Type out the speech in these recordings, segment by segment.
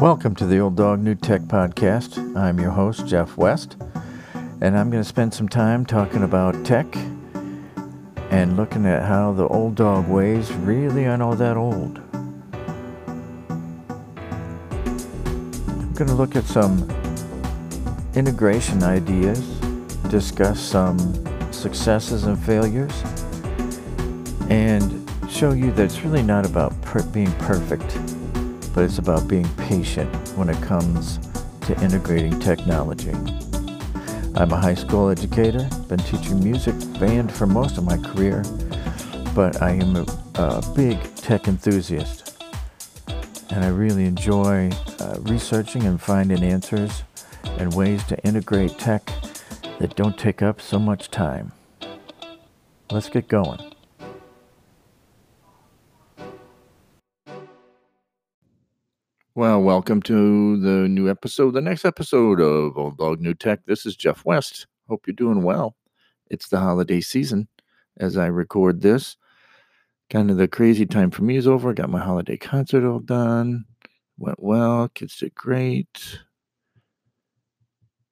Welcome to the Old Dog New Tech Podcast. I'm your host, Jeff West, and I'm going to spend some time talking about tech and looking at how the old dog ways really aren't all that old. I'm going to look at some integration ideas, discuss some successes and failures, and show you that it's really not about per- being perfect but it's about being patient when it comes to integrating technology. I'm a high school educator, been teaching music band for most of my career, but I am a, a big tech enthusiast. And I really enjoy uh, researching and finding answers and ways to integrate tech that don't take up so much time. Let's get going. Well, welcome to the new episode, the next episode of Old Dog New Tech. This is Jeff West. Hope you're doing well. It's the holiday season as I record this. Kind of the crazy time for me is over. Got my holiday concert all done. Went well. Kids did great.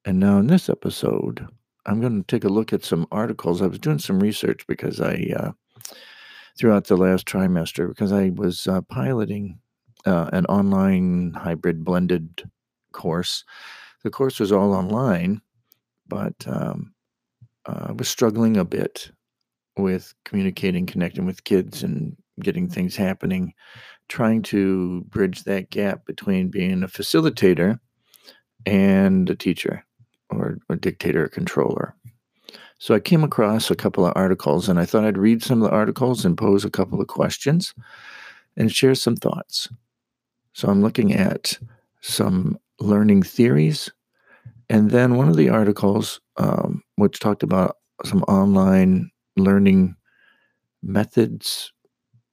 And now in this episode, I'm going to take a look at some articles. I was doing some research because I, uh, throughout the last trimester, because I was uh, piloting uh, an online hybrid blended course. The course was all online, but um, uh, I was struggling a bit with communicating, connecting with kids, and getting things happening, trying to bridge that gap between being a facilitator and a teacher or a dictator or controller. So I came across a couple of articles and I thought I'd read some of the articles and pose a couple of questions and share some thoughts. So I'm looking at some learning theories. And then one of the articles, um, which talked about some online learning methods,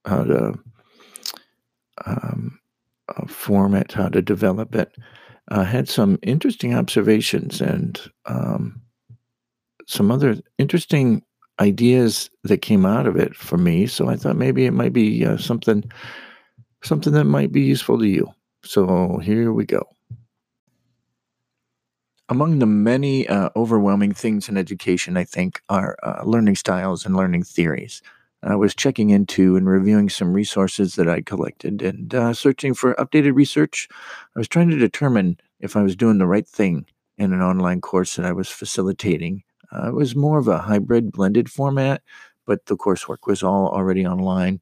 how to um, uh, form it, how to develop it, uh, had some interesting observations and um, some other interesting ideas that came out of it for me. So I thought maybe it might be uh, something something that might be useful to you. So here we go. Among the many uh, overwhelming things in education, I think, are uh, learning styles and learning theories. I was checking into and reviewing some resources that I collected and uh, searching for updated research. I was trying to determine if I was doing the right thing in an online course that I was facilitating. Uh, it was more of a hybrid blended format, but the coursework was all already online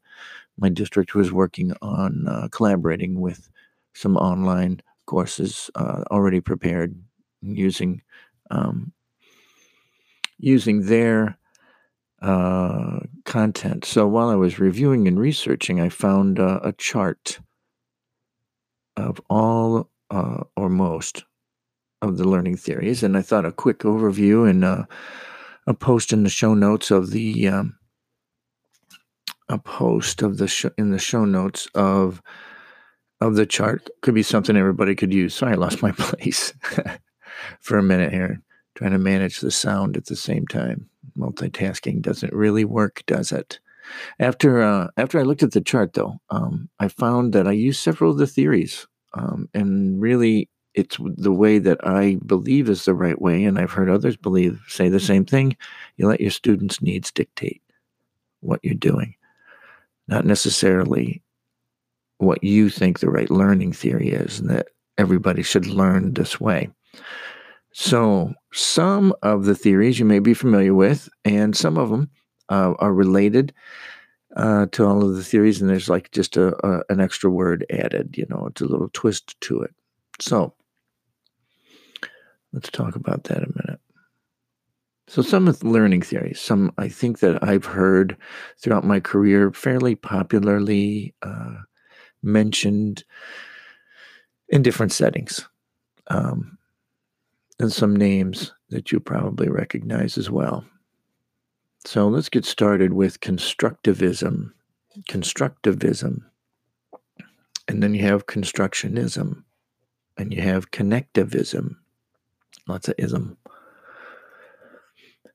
my district was working on uh, collaborating with some online courses uh, already prepared using um, using their uh, content. So while I was reviewing and researching, I found uh, a chart of all uh, or most of the learning theories, and I thought a quick overview and uh, a post in the show notes of the um, a post of the show in the show notes of of the chart could be something everybody could use. Sorry, I lost my place for a minute here, trying to manage the sound at the same time. Multitasking doesn't really work, does it? After uh, after I looked at the chart, though, um, I found that I used several of the theories, um, and really, it's the way that I believe is the right way, and I've heard others believe say the same thing. You let your students' needs dictate what you're doing not necessarily what you think the right learning theory is, and that everybody should learn this way. So, some of the theories you may be familiar with, and some of them uh, are related uh, to all of the theories, and there's like just a, a, an extra word added. You know, it's a little twist to it. So, let's talk about that a minute. So, some of the learning theories, some I think that I've heard throughout my career fairly popularly uh, mentioned in different settings. Um, and some names that you probably recognize as well. So, let's get started with constructivism. Constructivism. And then you have constructionism. And you have connectivism. Lots of ism.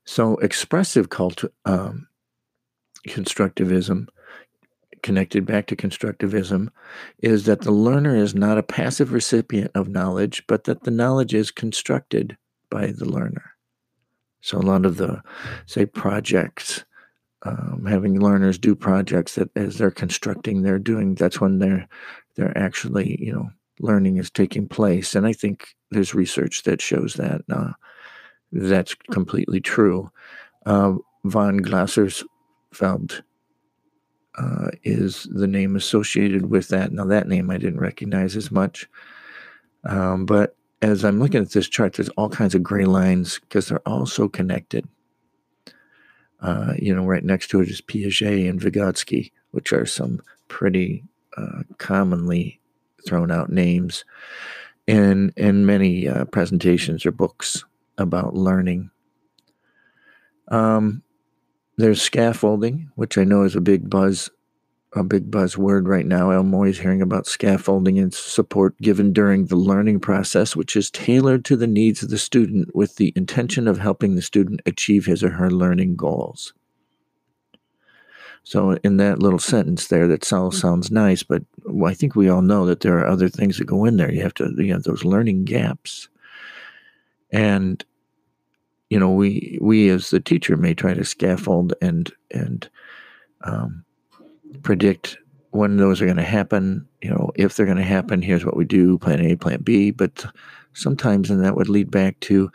So, expressive cult, um, constructivism connected back to constructivism is that the learner is not a passive recipient of knowledge, but that the knowledge is constructed by the learner. So a lot of the, say, projects, um, having learners do projects that as they're constructing, they're doing. That's when they're they're actually, you know, learning is taking place. And I think there's research that shows that uh, that's completely true. Uh, von Glasersfeld uh, is the name associated with that. Now, that name I didn't recognize as much. Um, but as I'm looking at this chart, there's all kinds of gray lines because they're all so connected. Uh, you know, right next to it is Piaget and Vygotsky, which are some pretty uh, commonly thrown out names in in many uh, presentations or books about learning. Um, there's scaffolding, which I know is a big buzz, a big buzzword right now. I'm always hearing about scaffolding and support given during the learning process, which is tailored to the needs of the student with the intention of helping the student achieve his or her learning goals. So, in that little sentence there, that all sounds nice, but I think we all know that there are other things that go in there. You have to, you have those learning gaps. And you know, we we as the teacher may try to scaffold and and um, predict when those are going to happen. You know, if they're going to happen, here's what we do: Plan A, Plan B. But sometimes, and that would lead back to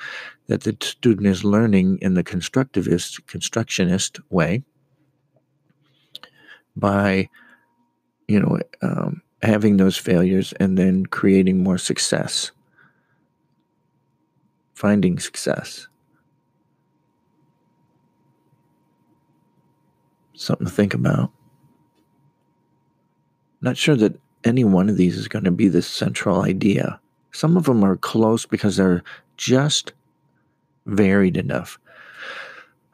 that the student is learning in the constructivist, constructionist way by, you know, um, having those failures and then creating more success, finding success. Something to think about. Not sure that any one of these is going to be the central idea. Some of them are close because they're just varied enough.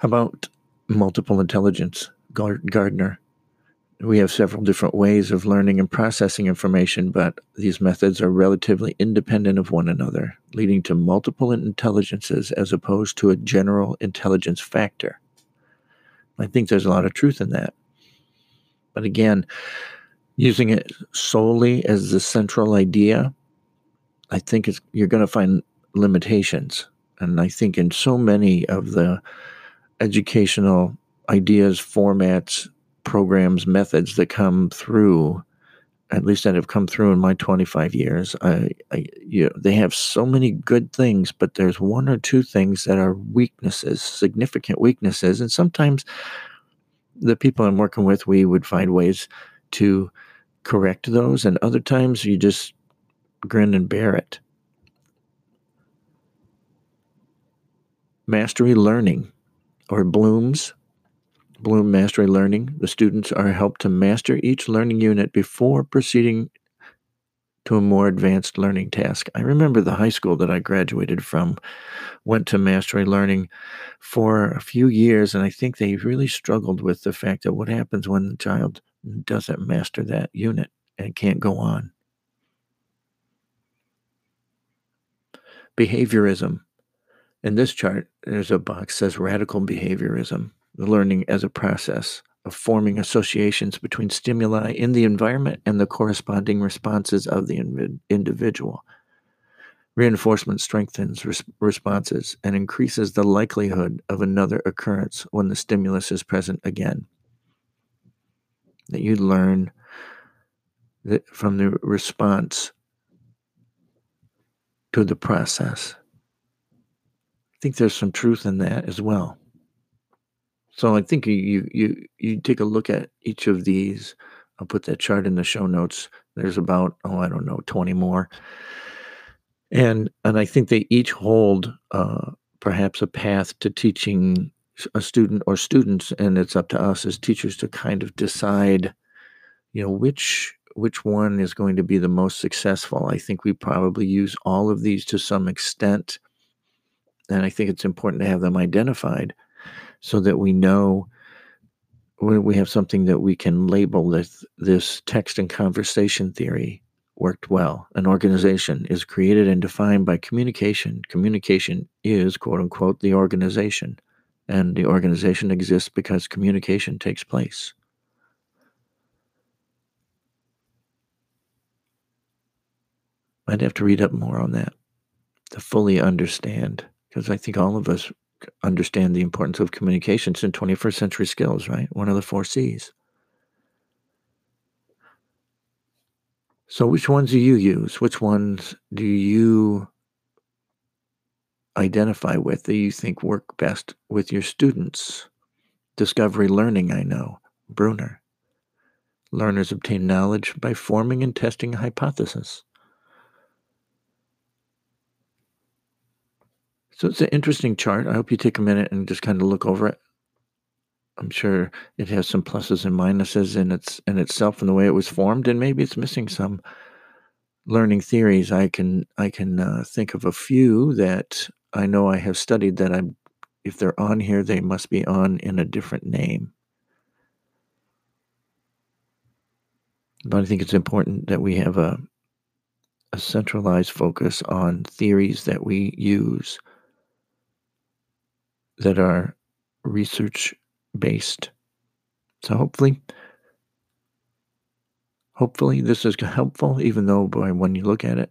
About multiple intelligence, Gardner? We have several different ways of learning and processing information, but these methods are relatively independent of one another, leading to multiple intelligences as opposed to a general intelligence factor. I think there's a lot of truth in that. But again, using it solely as the central idea, I think you're going to find limitations. And I think in so many of the educational ideas, formats, programs, methods that come through, at least that have come through in my 25 years, I, I you know, they have so many good things, but there's one or two things that are weaknesses, significant weaknesses, and sometimes the people I'm working with, we would find ways to correct those, and other times you just grin and bear it. Mastery learning, or Bloom's Bloom Mastery Learning, the students are helped to master each learning unit before proceeding to a more advanced learning task. I remember the high school that I graduated from went to mastery learning for a few years, and I think they really struggled with the fact that what happens when the child doesn't master that unit and can't go on. Behaviorism. In this chart, there's a box says radical behaviorism, the learning as a process of forming associations between stimuli in the environment and the corresponding responses of the individual. Reinforcement strengthens res- responses and increases the likelihood of another occurrence when the stimulus is present again. That you learn that from the response to the process. I think there's some truth in that as well. So I think you you you take a look at each of these. I'll put that chart in the show notes. There's about oh I don't know 20 more, and and I think they each hold uh, perhaps a path to teaching a student or students, and it's up to us as teachers to kind of decide, you know, which which one is going to be the most successful. I think we probably use all of these to some extent, and I think it's important to have them identified so that we know we have something that we can label that this text and conversation theory worked well. An organization is created and defined by communication. Communication is, quote unquote, the organization. And the organization exists because communication takes place. I'd have to read up more on that to fully understand, because I think all of us understand the importance of communications in 21st century skills, right? One of the four C's. So, which ones do you use? Which ones do you identify with that you think work best with your students? Discovery learning, I know, Bruner. Learners obtain knowledge by forming and testing a hypothesis. So it's an interesting chart. I hope you take a minute and just kind of look over it. I'm sure it has some pluses and minuses in its in itself and the way it was formed, and maybe it's missing some learning theories. I can I can uh, think of a few that I know I have studied that I'm. If they're on here, they must be on in a different name. But I think it's important that we have a a centralized focus on theories that we use that are research based. So hopefully, hopefully this is helpful. Even though, boy, when you look at it,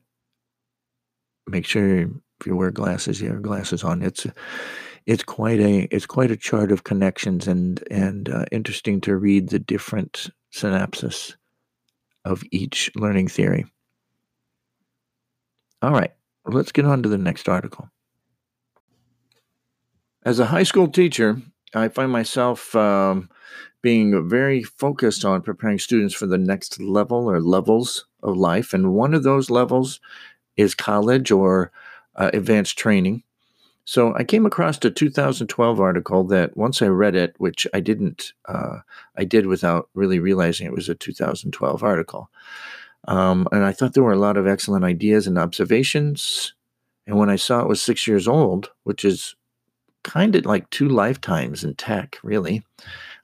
make sure if you wear glasses, you have glasses on. It's it's quite a it's quite a chart of connections and and uh, interesting to read the different synapses of each learning theory. All right, let's get on to the next article. As a high school teacher, I find myself um, being very focused on preparing students for the next level or levels of life. And one of those levels is college or uh, advanced training. So I came across a 2012 article that once I read it, which I didn't, uh, I did without really realizing it was a 2012 article. Um, and I thought there were a lot of excellent ideas and observations. And when I saw it was six years old, which is kind of like two lifetimes in tech, really.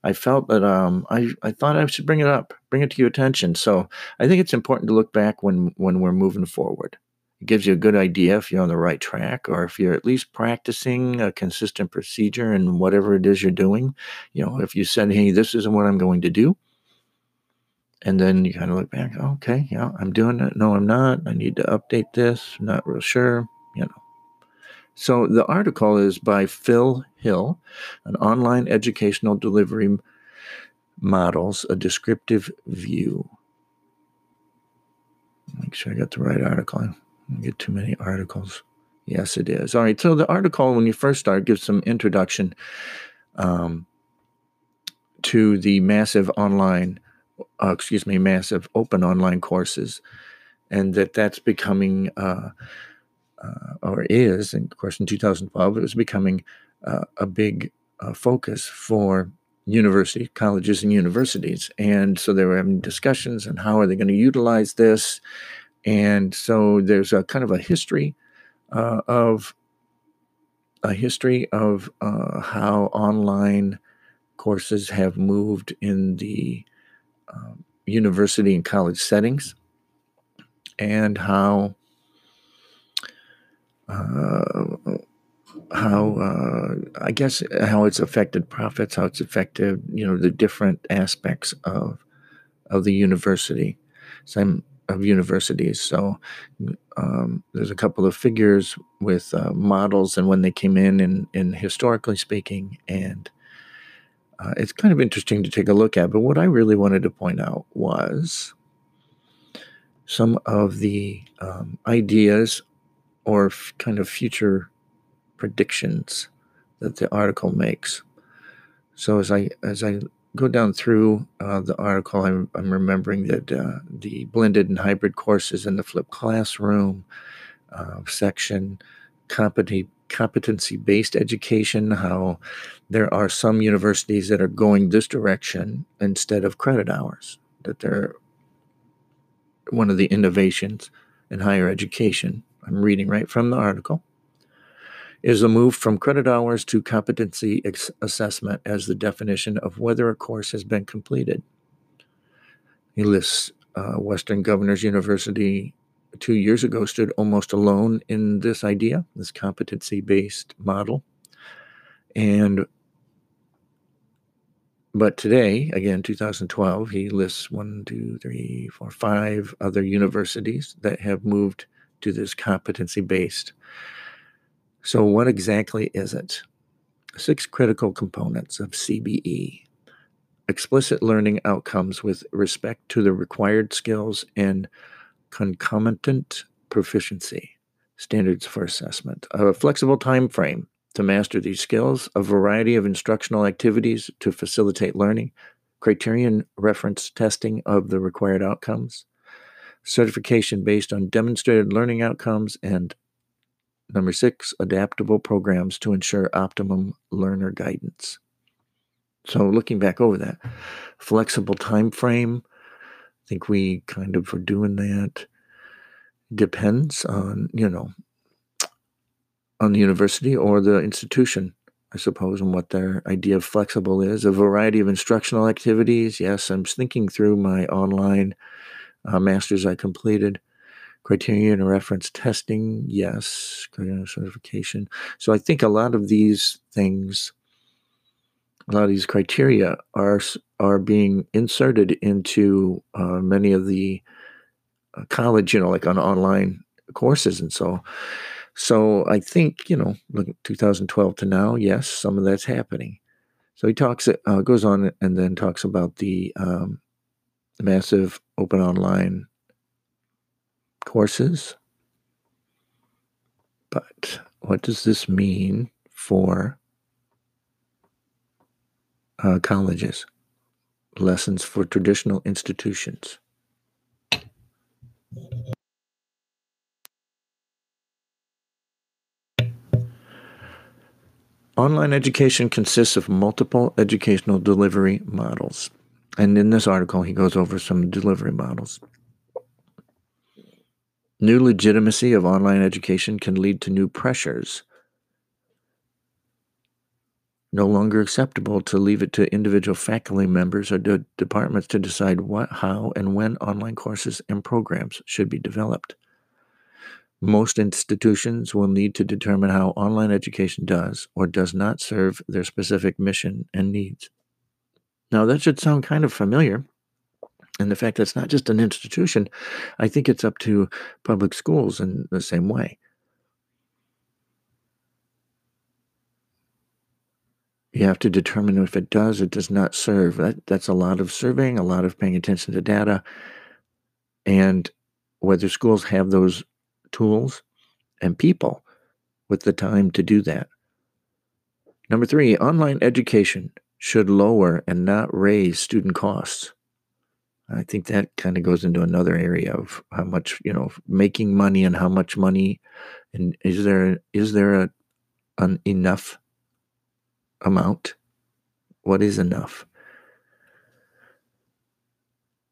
I felt that um, I, I thought I should bring it up, bring it to your attention. So I think it's important to look back when when we're moving forward. It gives you a good idea if you're on the right track, or if you're at least practicing a consistent procedure in whatever it is you're doing. You know, if you said, "Hey, this isn't what I'm going to do," and then you kind of look back, okay, yeah, I'm doing it. No, I'm not. I need to update this. I'm not real sure. You know, so the article is by Phil Hill, an online educational delivery models a descriptive view. Make sure I got the right article. I get too many articles. Yes, it is. All right. So the article, when you first start, gives some introduction um, to the massive online, uh, excuse me, massive open online courses, and that that's becoming. Uh, uh, or is, and of course in 2012 it was becoming uh, a big uh, focus for university colleges and universities. And so they were having discussions on how are they going to utilize this. And so there's a kind of a history uh, of a history of uh, how online courses have moved in the um, university and college settings and how how uh, I guess how it's affected profits, how it's affected you know the different aspects of of the university, some of universities. So um, there's a couple of figures with uh, models and when they came in, and, and historically speaking, and uh, it's kind of interesting to take a look at. But what I really wanted to point out was some of the um, ideas or f- kind of future predictions that the article makes. So as I as I go down through uh, the article, I'm, I'm remembering that uh, the blended and hybrid courses in the flipped classroom uh, section, competency competency based education, how there are some universities that are going this direction instead of credit hours, that they're one of the innovations in higher education I'm reading right from the article, is a move from credit hours to competency ex- assessment as the definition of whether a course has been completed. He lists uh, Western Governors University two years ago stood almost alone in this idea, this competency based model. And but today, again, 2012, he lists one, two, three, four, five other universities that have moved to this competency based. So, what exactly is it? Six critical components of CBE explicit learning outcomes with respect to the required skills and concomitant proficiency standards for assessment a flexible time frame to master these skills a variety of instructional activities to facilitate learning criterion reference testing of the required outcomes certification based on demonstrated learning outcomes and number 6 adaptable programs to ensure optimum learner guidance so looking back over that flexible time frame, I think we kind of are doing that. Depends on, you know, on the university or the institution, I suppose, and what their idea of flexible is. A variety of instructional activities. Yes, I'm thinking through my online uh, master's I completed. Criterion and reference testing, yes. Certification. So I think a lot of these things a lot of these criteria are are being inserted into uh, many of the uh, college, you know, like on online courses and so. So I think you know, look, 2012 to now, yes, some of that's happening. So he talks, uh, goes on, and then talks about the, um, massive open online courses. But what does this mean for uh, colleges, lessons for traditional institutions. Online education consists of multiple educational delivery models. And in this article, he goes over some delivery models. New legitimacy of online education can lead to new pressures no longer acceptable to leave it to individual faculty members or de- departments to decide what, how, and when online courses and programs should be developed. Most institutions will need to determine how online education does or does not serve their specific mission and needs. Now, that should sound kind of familiar. And the fact that it's not just an institution, I think it's up to public schools in the same way. you have to determine if it does or does not serve. That, that's a lot of surveying, a lot of paying attention to data, and whether schools have those tools and people with the time to do that. Number three, online education should lower and not raise student costs. I think that kind of goes into another area of how much you know making money and how much money, and is there is there a an enough amount? What is enough?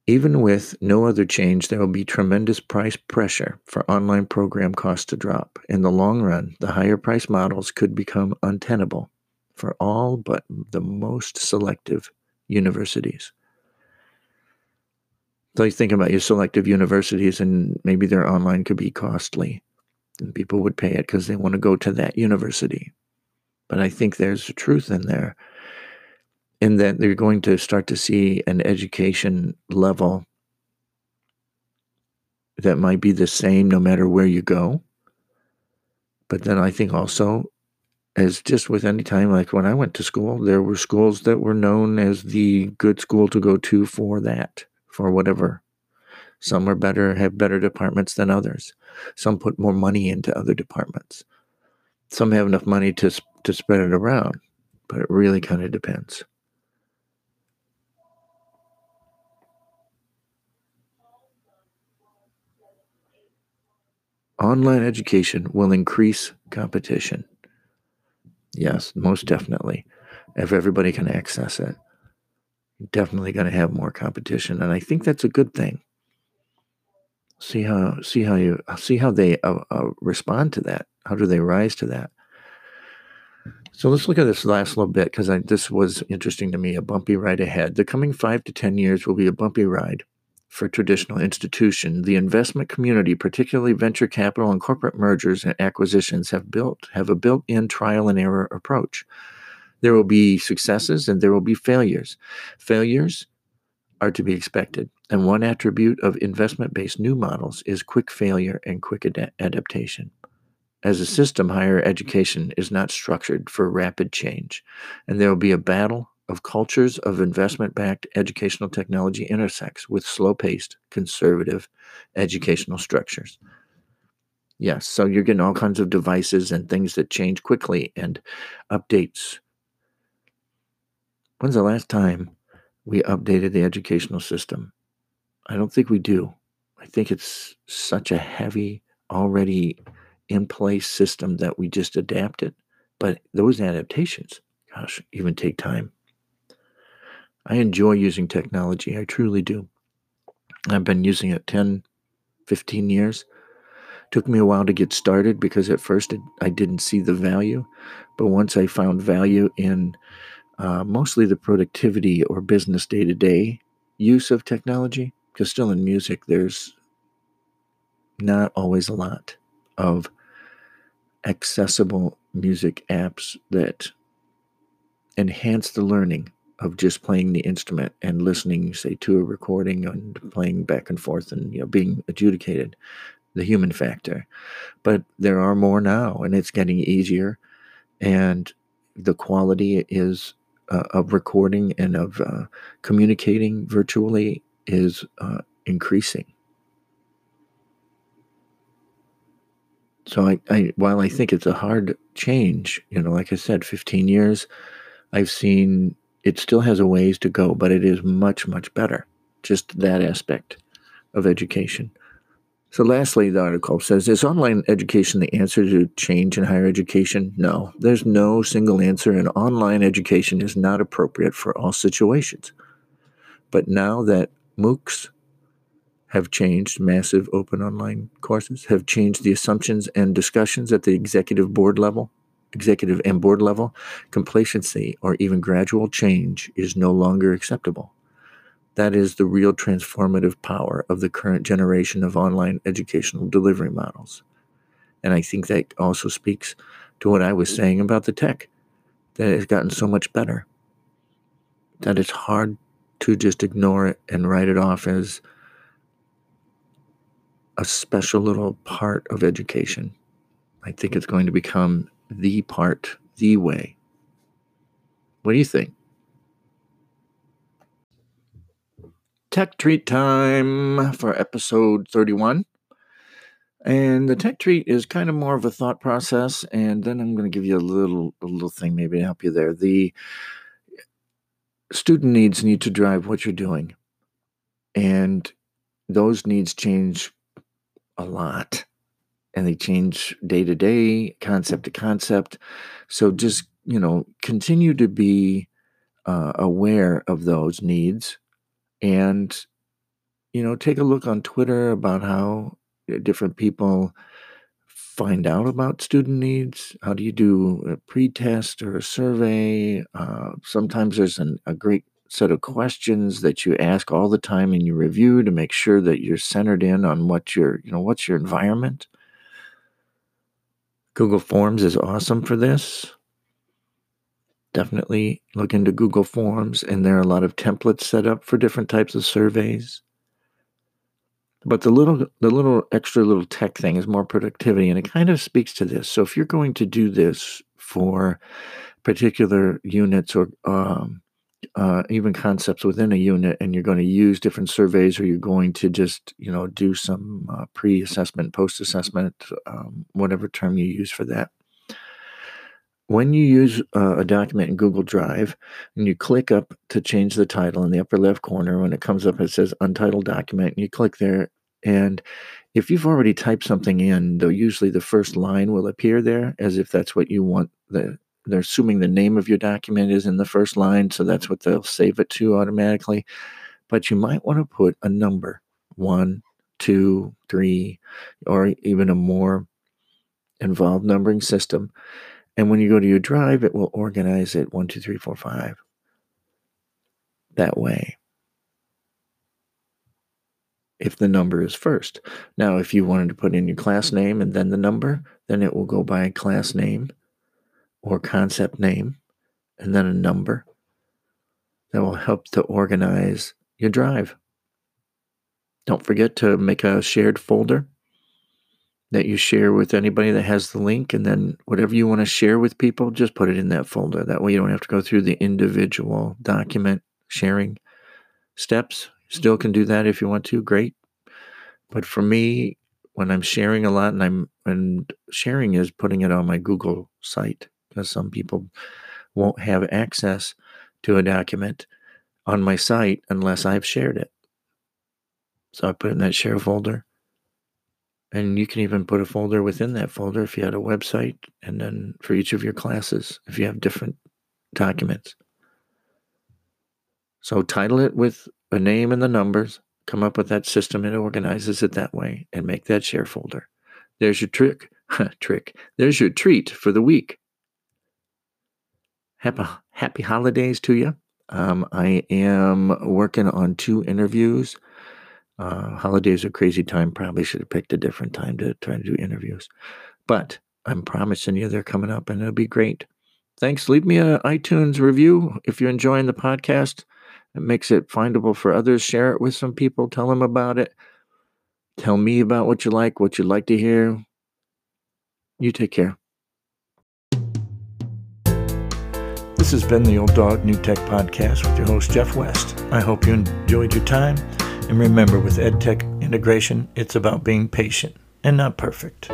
Even with no other change, there will be tremendous price pressure for online program costs to drop. In the long run, the higher price models could become untenable for all but the most selective universities. So you think about your selective universities, and maybe their online could be costly, and people would pay it because they want to go to that university. But I think there's a truth in there, in that they're going to start to see an education level that might be the same no matter where you go. But then I think also, as just with any time, like when I went to school, there were schools that were known as the good school to go to for that, for whatever. Some are better, have better departments than others. Some put more money into other departments. Some have enough money to to spread it around, but it really kind of depends. Online education will increase competition. Yes, most definitely. If everybody can access it, definitely going to have more competition, and I think that's a good thing. See how see how you see how they uh, uh, respond to that. How do they rise to that? So let's look at this last little bit because this was interesting to me a bumpy ride ahead. The coming five to 10 years will be a bumpy ride for traditional institution. The investment community, particularly venture capital and corporate mergers and acquisitions, have built have a built-in trial and error approach. There will be successes and there will be failures. Failures are to be expected. And one attribute of investment based new models is quick failure and quick ad- adaptation. As a system, higher education is not structured for rapid change, and there will be a battle of cultures of investment backed educational technology intersects with slow paced, conservative educational structures. Yes, so you're getting all kinds of devices and things that change quickly and updates. When's the last time we updated the educational system? I don't think we do. I think it's such a heavy, already in place system that we just adapt it. But those adaptations, gosh, even take time. I enjoy using technology. I truly do. I've been using it 10, 15 years. Took me a while to get started because at first it, I didn't see the value. But once I found value in uh, mostly the productivity or business day to day use of technology, because still in music, there's not always a lot of accessible music apps that enhance the learning of just playing the instrument and listening, say, to a recording and playing back and forth and you know being adjudicated, the human factor. But there are more now, and it's getting easier, and the quality is uh, of recording and of uh, communicating virtually is uh, increasing. So I, I, while I think it's a hard change, you know, like I said, 15 years, I've seen it still has a ways to go, but it is much, much better. Just that aspect of education. So, lastly, the article says Is online education the answer to change in higher education? No, there's no single answer, and online education is not appropriate for all situations. But now that MOOCs have changed, massive open online courses have changed the assumptions and discussions at the executive board level, executive and board level, complacency or even gradual change is no longer acceptable. That is the real transformative power of the current generation of online educational delivery models. And I think that also speaks to what I was saying about the tech, that it's gotten so much better that it's hard to just ignore it and write it off as a special little part of education. I think it's going to become the part, the way. What do you think? tech treat time for episode 31. And the tech treat is kind of more of a thought process, and then I'm going to give you a little a little thing maybe to help you there. The student needs need to drive what you're doing, and those needs change a lot, and they change day to day, concept to concept. So just you know, continue to be uh, aware of those needs and you know take a look on twitter about how uh, different people find out about student needs. How do you do a pre-test or a survey? Uh, sometimes there's an, a great set of questions that you ask all the time in your review to make sure that you're centered in on what your you know what's your environment google forms is awesome for this definitely look into Google Forms, and there are a lot of templates set up for different types of surveys. But the little the little extra little tech thing is more productivity, and it kind of speaks to this. So if you're going to do this for particular units or um, uh, even concepts within a unit, and you're going to use different surveys, or you're going to just you know do some uh, pre-assessment, post-assessment, um, whatever term you use for that when you use uh, a document in Google Drive and you click up to change the title in the upper left corner, when it comes up, it says Untitled Document, and you click there. And if you've already typed something in, though, usually the first line will appear there as if that's what you want. The, they're assuming the name of your document is in the first line, so that's what they'll save it to automatically. But you might want to put a number one, two, three, or even a more involved numbering system and when you go to your drive, it will organize it one, two, three, four, five. That way. If the number is first. Now, if you wanted to put in your class name and then the number, then it will go by class name or concept name and then a number that will help to organize your drive. Don't forget to make a shared folder that you share with anybody that has the link. And then whatever you want to share with people, just put it in that folder. That way you don't have to go through the individual document sharing steps. Still can do that if you want to. Great. But for me, when I'm sharing a lot and I'm and sharing is putting it on my Google site because some people won't have access to a document on my site unless I've shared it. So I put it in that share folder and you can even put a folder within that folder if you had a website, and then for each of your classes, if you have different documents. So title it with a name and the numbers, come up with that system, it organizes it that way, and make that share folder. There's your trick. trick. There's your treat for the week. Happy, happy holidays to you. Um, I am working on two interviews uh, holidays are crazy time. Probably should have picked a different time to try to do interviews. But I'm promising you they're coming up and it'll be great. Thanks. Leave me an iTunes review if you're enjoying the podcast. It makes it findable for others. Share it with some people. Tell them about it. Tell me about what you like, what you'd like to hear. You take care. Has been the Old Dog New Tech Podcast with your host, Jeff West. I hope you enjoyed your time. And remember, with EdTech integration, it's about being patient and not perfect.